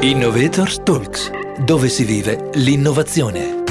Innovators Talks, dove si vive l'innovazione.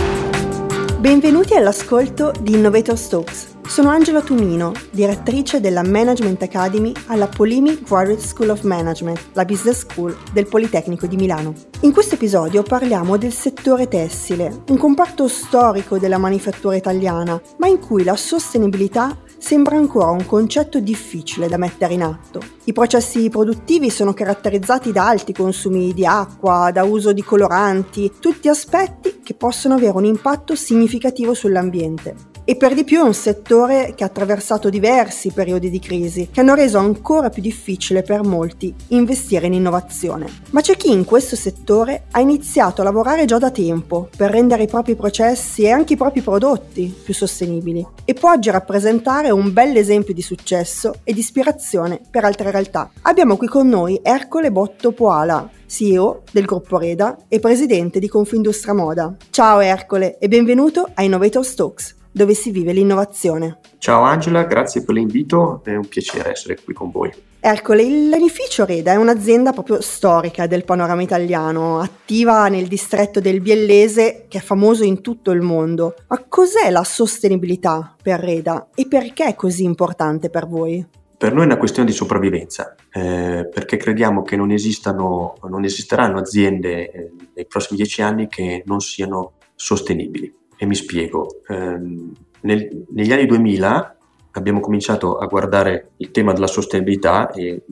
Benvenuti all'ascolto di Innovators Talks. Sono Angela Tumino, direttrice della Management Academy alla Polimi Graduate School of Management, la business school del Politecnico di Milano. In questo episodio parliamo del settore tessile, un comparto storico della manifattura italiana, ma in cui la sostenibilità sembra ancora un concetto difficile da mettere in atto. I processi produttivi sono caratterizzati da alti consumi di acqua, da uso di coloranti, tutti aspetti che possono avere un impatto significativo sull'ambiente e per di più è un settore che ha attraversato diversi periodi di crisi che hanno reso ancora più difficile per molti investire in innovazione. Ma c'è chi in questo settore ha iniziato a lavorare già da tempo per rendere i propri processi e anche i propri prodotti più sostenibili e può oggi rappresentare un bel esempio di successo e di ispirazione per altre realtà. Abbiamo qui con noi Ercole Botto Poala, CEO del gruppo Reda e presidente di Confindustria Moda. Ciao Ercole e benvenuto a Innovator Stokes dove si vive l'innovazione. Ciao Angela, grazie per l'invito, è un piacere essere qui con voi. Ercole, l'edificio Reda è un'azienda proprio storica del panorama italiano, attiva nel distretto del Biellese che è famoso in tutto il mondo. Ma cos'è la sostenibilità per Reda e perché è così importante per voi? Per noi è una questione di sopravvivenza, eh, perché crediamo che non, esistano, non esisteranno aziende eh, nei prossimi dieci anni che non siano sostenibili. E mi spiego. Ehm, nel, negli anni 2000 abbiamo cominciato a guardare il tema della sostenibilità e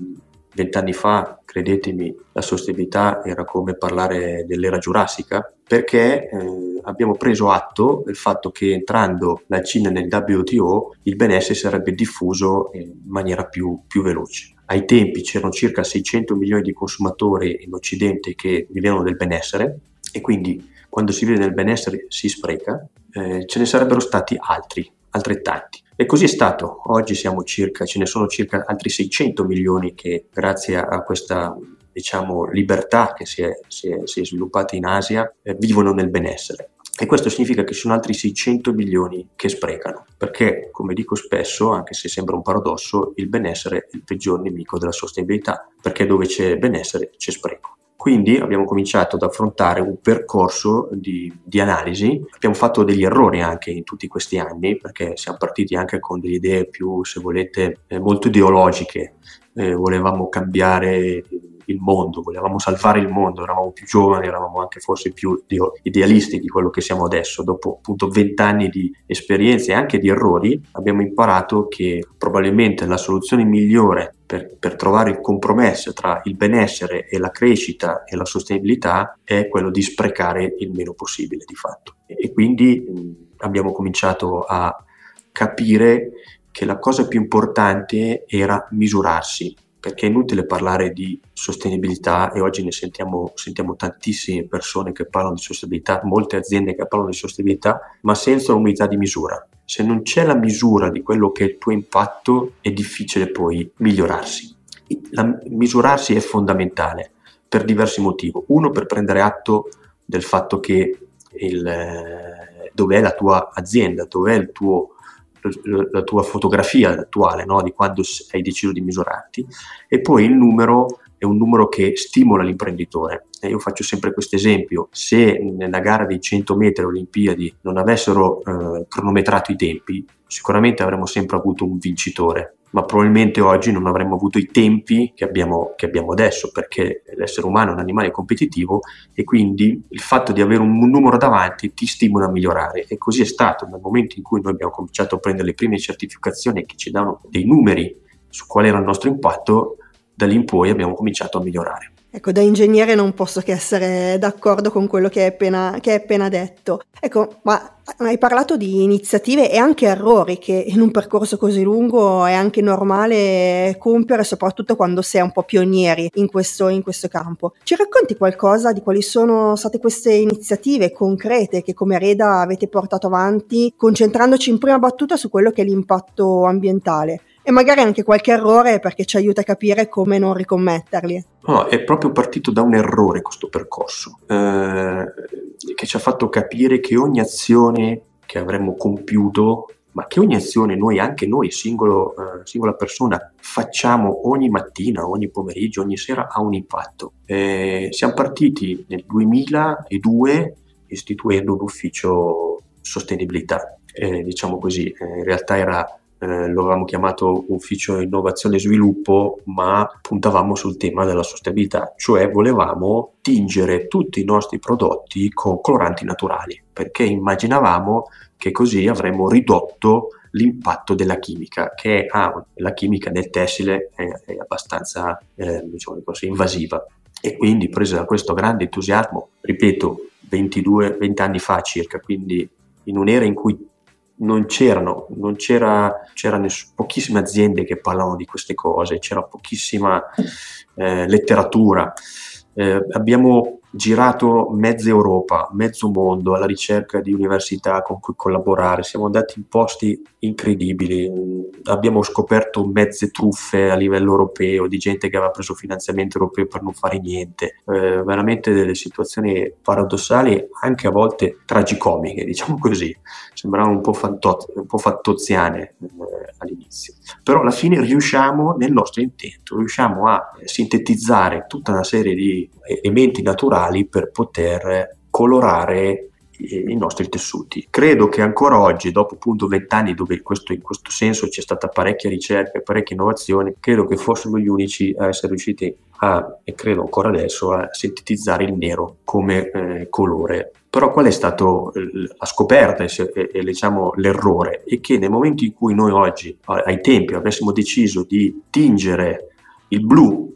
vent'anni fa, credetemi, la sostenibilità era come parlare dell'era giurassica, perché eh, abbiamo preso atto del fatto che entrando la Cina nel WTO il benessere sarebbe diffuso in maniera più, più veloce. Ai tempi c'erano circa 600 milioni di consumatori in Occidente che vivevano del benessere e quindi quando si vive nel benessere si spreca, eh, ce ne sarebbero stati altri, altrettanti. E così è stato. Oggi circa, ce ne sono circa altri 600 milioni che grazie a, questa diciamo, libertà che si è, si è, si è sviluppata in Asia eh, vivono nel benessere. E questo significa che ci sono altri 600 milioni che sprecano, perché, come dico spesso, anche se sembra un paradosso, il benessere è il peggior nemico della sostenibilità, perché dove c'è benessere c'è spreco. Quindi abbiamo cominciato ad affrontare un percorso di, di, analisi, abbiamo fatto degli errori anche in tutti questi anni perché siamo partiti anche con delle idee più, se volete, eh, molto ideologiche, eh, volevamo cambiare il mondo, volevamo salvare il mondo, eravamo più giovani, eravamo anche forse più idealisti di quello che siamo adesso. Dopo appunto vent'anni di esperienze e anche di errori abbiamo imparato che probabilmente la soluzione migliore per, per, trovare il compromesso tra il benessere e la crescita e la sostenibilità è quello di sprecare il meno possibile di fatto. E quindi mh, abbiamo cominciato a capire che la cosa più importante era misurarsi, perché è inutile parlare di sostenibilità e oggi ne sentiamo, sentiamo, tantissime persone che parlano di sostenibilità, molte aziende che parlano di sostenibilità, ma senza un'unità di misura. Se non c'è la misura di quello che è il tuo impatto, è difficile poi migliorarsi. La, misurarsi è fondamentale per diversi motivi. Uno, per prendere atto del fatto che il, eh, dov'è la tua azienda, dov'è il tuo la tua fotografia attuale no? di quando hai deciso di misurarti e poi il numero è un numero che stimola l'imprenditore. E io faccio sempre questo esempio, se nella gara dei 100 metri Olimpiadi non avessero eh, cronometrato i tempi, sicuramente avremmo sempre avuto un vincitore ma probabilmente oggi non avremmo avuto i tempi che abbiamo, che abbiamo, adesso, perché l'essere umano è un animale competitivo e quindi il fatto di avere un, numero davanti ti stimola a migliorare. E così è stato nel momento in cui noi abbiamo cominciato a prendere le prime certificazioni che ci danno dei numeri su qual era il nostro impatto, da lì in poi abbiamo cominciato a migliorare. Ecco, da ingegnere non posso che essere d'accordo con quello che hai appena, che hai appena detto. Ecco, ma hai parlato di iniziative e anche errori che in un percorso così lungo è anche normale compiere, soprattutto quando è un po' pionieri in questo, in questo campo. Ci racconti qualcosa di quali sono state queste iniziative concrete che come Reda avete portato avanti, concentrandoci in prima battuta su quello che è l'impatto ambientale? E magari anche qualche errore perché ci aiuta a capire come non ricommetterli. No, è proprio partito da un errore questo percorso, eh, che ci ha fatto capire che ogni azione che avremmo compiuto ma che ogni azione noi, anche noi, singolo, eh, singola persona, facciamo ogni mattina, ogni pomeriggio, ogni sera ha un impatto. Eh, siamo partiti nel 2002 istituendo l'ufficio sostenibilità, eh, diciamo così, eh, in realtà era eh, lo avevamo chiamato ufficio innovazione e sviluppo, ma puntavamo sul tema della sostenibilità, cioè volevamo tingere tutti i nostri prodotti con coloranti naturali, perché immaginavamo che così avremmo ridotto l'impatto della chimica, che ah, la chimica nel tessile è, è abbastanza eh, diciamo così, invasiva. E quindi, preso da questo grande entusiasmo, ripeto, 22, 20 anni fa circa, quindi in un'era in cui non c'erano, non c'era, c'erano pochissime aziende che parlavano di queste cose, c'era pochissima eh, letteratura. Eh, abbiamo girato mezza Europa, mezzo mondo alla ricerca di università con cui collaborare, siamo andati in posti incredibili, abbiamo scoperto mezze truffe a livello europeo di gente che aveva preso finanziamento europeo per non fare niente, eh, veramente delle situazioni paradossali, anche a volte tragicomiche, diciamo così, sembravano un po', fantoz- un po fattoziane eh, all'inizio, però alla fine riusciamo nel nostro intento, riusciamo a sintetizzare tutta una serie di elementi naturali materiali per poter colorare i nostri tessuti. Credo che ancora oggi, dopo appunto vent'anni dove questo, in questo senso c'è stata parecchia ricerca e parecchia innovazione, credo che fossimo gli unici a essere riusciti a, e credo ancora adesso, a sintetizzare il nero come eh, colore. Però qual è stata la scoperta e, e, e diciamo, l'errore? È che nel momento in cui noi oggi, ai tempi, avessimo deciso di tingere il blu,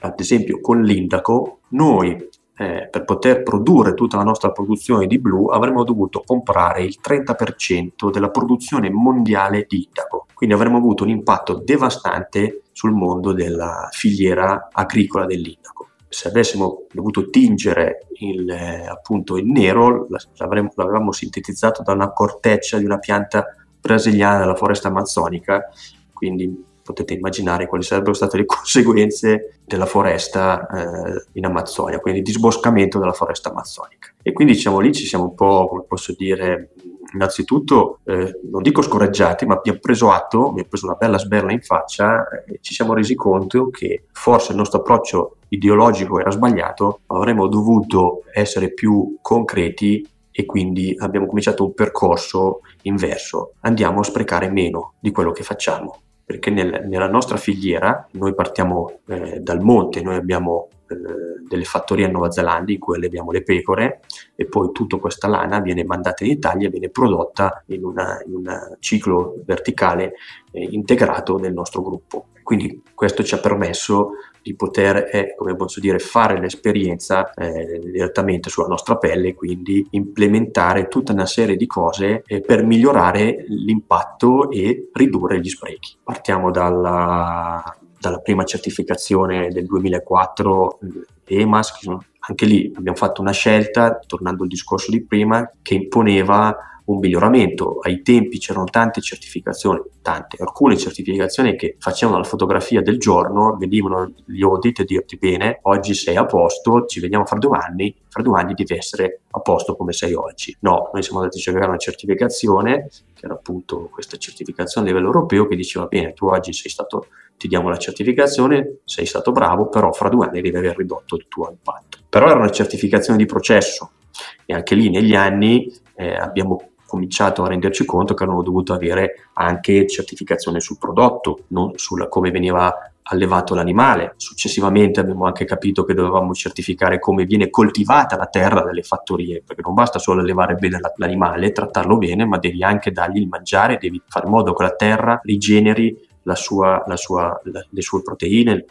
ad esempio con l'indaco, noi eh, per poter produrre tutta la nostra produzione di blu avremmo dovuto comprare il 30% della produzione mondiale di indaco. Quindi avremmo avuto un impatto devastante sul mondo della filiera agricola dell'indaco. Se avessimo dovuto tingere il, eh, appunto il nero, l'avevamo sintetizzato da una corteccia di una pianta brasiliana della foresta amazzonica, quindi potete immaginare quali sarebbero state le conseguenze della foresta eh, in Amazzonia, quindi disboscamento della foresta amazzonica. E quindi diciamo lì ci siamo un po', come posso dire, innanzitutto, eh, non dico scoraggiati, ma abbiamo preso atto, abbiamo preso una bella sberla in faccia e ci siamo resi conto che forse il nostro approccio ideologico era sbagliato, avremmo dovuto essere più concreti e quindi abbiamo cominciato un percorso inverso. Andiamo a sprecare meno di quello che facciamo perché nel, nella nostra filiera noi partiamo eh, dal monte, noi abbiamo eh, delle fattorie a Nuova Zelanda in cui alleviamo le pecore e poi tutta questa lana viene mandata in Italia e viene prodotta in, un ciclo verticale eh, integrato nel nostro gruppo. Quindi questo ci ha permesso di poter, eh, come posso dire, fare l'esperienza eh, direttamente sulla nostra pelle, quindi implementare tutta una serie di cose eh, per migliorare l'impatto e ridurre gli sprechi. Partiamo dalla, dalla prima certificazione del 2004 EMAS, anche lì abbiamo fatto una scelta, tornando al discorso di prima, che imponeva un miglioramento. Ai tempi c'erano tante certificazioni, tante, alcune certificazioni che facevano la fotografia del giorno, venivano gli audit e dirti bene, oggi sei a posto, ci vediamo fra due anni, fra due anni devi essere a posto come sei oggi. No, noi siamo andati a cercare una certificazione, che era appunto questa certificazione a livello europeo, che diceva bene, tu oggi sei stato, ti diamo la certificazione, sei stato bravo, però fra due anni devi aver ridotto il tuo impatto. Però era una certificazione di processo e anche lì negli anni eh, abbiamo cominciato a renderci conto che avremmo dovuto avere anche certificazione sul prodotto, non su come veniva allevato l'animale. Successivamente abbiamo anche capito che dovevamo certificare come viene coltivata la terra dalle fattorie, perché non basta solo allevare bene l'animale, trattarlo bene, ma devi anche dargli il mangiare, devi fare in modo che la terra rigeneri la sua, la sua, la, le sue proteine,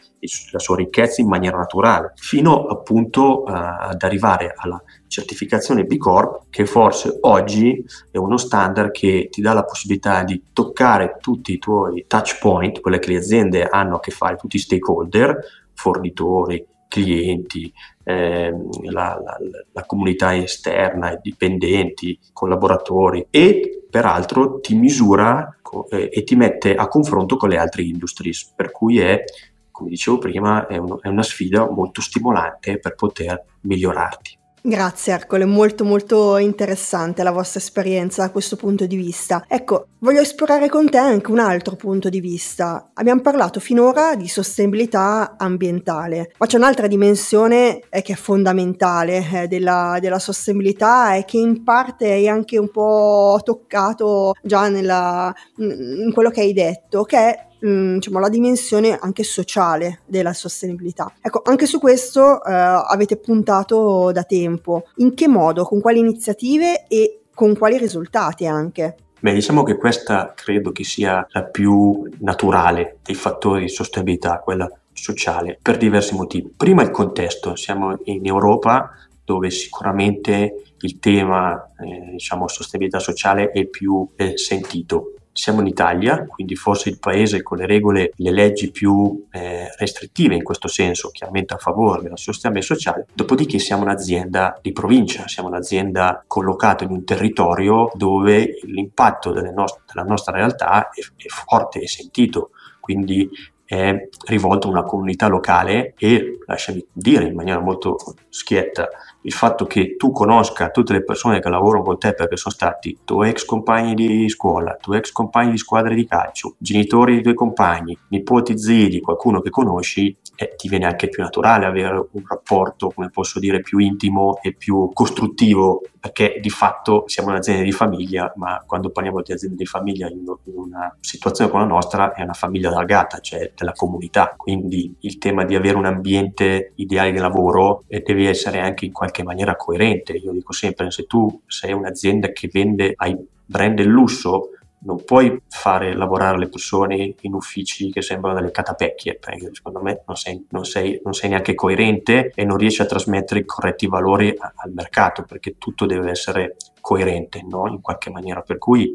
la sua ricchezza in maniera naturale, fino appunto uh, ad arrivare alla certificazione B Corp, che forse oggi è uno standard che ti dà la possibilità di toccare tutti i tuoi touch point, quelle che le aziende hanno a che fare, tutti i stakeholder, fornitori, clienti, eh, la, la, la, comunità esterna, dipendenti, collaboratori e peraltro ti misura eh, e ti mette a confronto con le altre industries, per cui è, come dicevo prima, è, uno, è una sfida molto stimolante per poter migliorarti. Grazie Ercole, molto molto interessante la vostra esperienza da questo punto di vista. Ecco, voglio esplorare con te anche un altro punto di vista. Abbiamo parlato finora di sostenibilità ambientale, ma c'è un'altra dimensione eh, che è fondamentale eh, della, della, sostenibilità e che in parte hai anche un po' toccato già nella, in quello che hai detto, che è Mm, diciamo, la dimensione anche sociale della sostenibilità. Ecco, anche su questo eh, avete puntato da tempo. In che modo, con quali iniziative e con quali risultati anche? Beh, diciamo che questa credo che sia la più naturale dei fattori di sostenibilità, quella sociale, per diversi motivi. Prima il contesto, siamo in Europa dove sicuramente il tema eh, diciamo sostenibilità sociale è più eh, sentito siamo in Italia, quindi forse il paese con le regole, le leggi più eh, restrittive in questo senso, chiaramente a favore della sostenibilità sociale. Dopodiché siamo un'azienda di provincia, siamo un'azienda collocata in un territorio dove l'impatto della nostra realtà è, è forte e sentito. Quindi è rivolto a una comunità locale e, lasciami dire in maniera molto schietta, il fatto che tu conosca tutte le persone che lavorano con te perché sono stati tuoi ex compagni di scuola, tuoi ex compagni di squadre di calcio, genitori dei tuoi compagni, nipoti, zii di qualcuno che conosci, eh, ti viene anche più naturale avere un rapporto, come posso dire, più intimo e più costruttivo, perché di fatto siamo un'azienda di famiglia, ma quando parliamo di azienda di famiglia in, una situazione come la nostra è una famiglia allargata, cioè della comunità. Quindi il tema di avere un ambiente ideale di lavoro eh, deve essere anche in qualche maniera coerente. Io dico sempre, se tu sei un'azienda che vende ai brand del lusso, non puoi fare lavorare le persone in uffici che sembrano delle catapecchie, perché secondo me non sei, non sei, non sei neanche coerente e non riesci a trasmettere i corretti valori al mercato, perché tutto deve essere coerente no? in qualche maniera. Per cui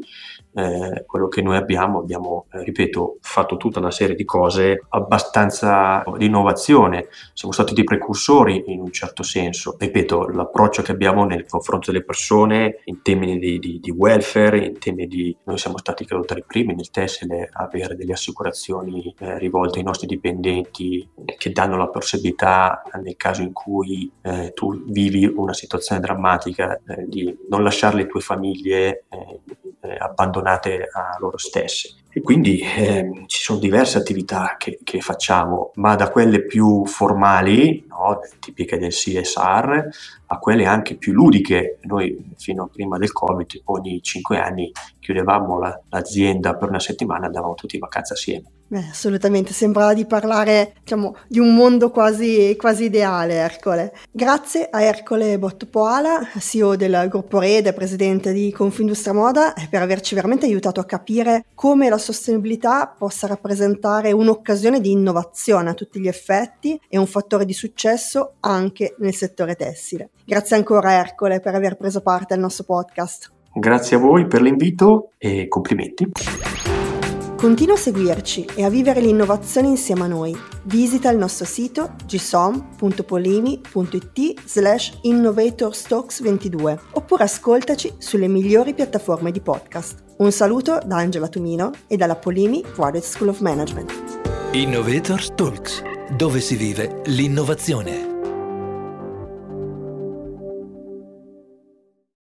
eh, quello che noi abbiamo, abbiamo, eh, ripeto, fatto tutta una serie di cose abbastanza di innovazione, siamo stati dei precursori in un certo senso. Ripeto, l'approccio che abbiamo nel confronto delle persone in termini di, di, di welfare, in termini di... Noi siamo stati credo tra i primi nel tessile a avere delle assicurazioni eh, rivolte ai nostri dipendenti che danno la possibilità nel caso in cui eh, tu vivi una situazione drammatica eh, di non lasciare le tue famiglie eh, eh, abbandonate a loro stesse. E quindi eh, ci sono diverse attività che, che, facciamo, ma da quelle più formali, no, tipiche del CSR, a quelle anche più ludiche. Noi fino a prima del Covid ogni cinque anni chiudevamo la, l'azienda per una settimana e andavamo tutti in vacanza assieme. Beh, assolutamente, sembrava di parlare diciamo, di un mondo quasi, quasi, ideale, Ercole. Grazie a Ercole Bottopoala, CEO del gruppo Rede, presidente di Confindustria Moda, per averci veramente aiutato a capire come la sostenibilità possa rappresentare un'occasione di innovazione a tutti gli effetti e un fattore di successo anche nel settore tessile. Grazie ancora Ercole per aver preso parte al nostro podcast. Grazie a voi per l'invito e complimenti. Continua a seguirci e a vivere l'innovazione insieme a noi. Visita il nostro sito gsom.polimi.it slash innovatorstocks22 oppure ascoltaci sulle migliori piattaforme di podcast. Un saluto da Angela Tumino e dalla Polimi Graduate School of Management. Innovator Talks, dove si vive l'innovazione.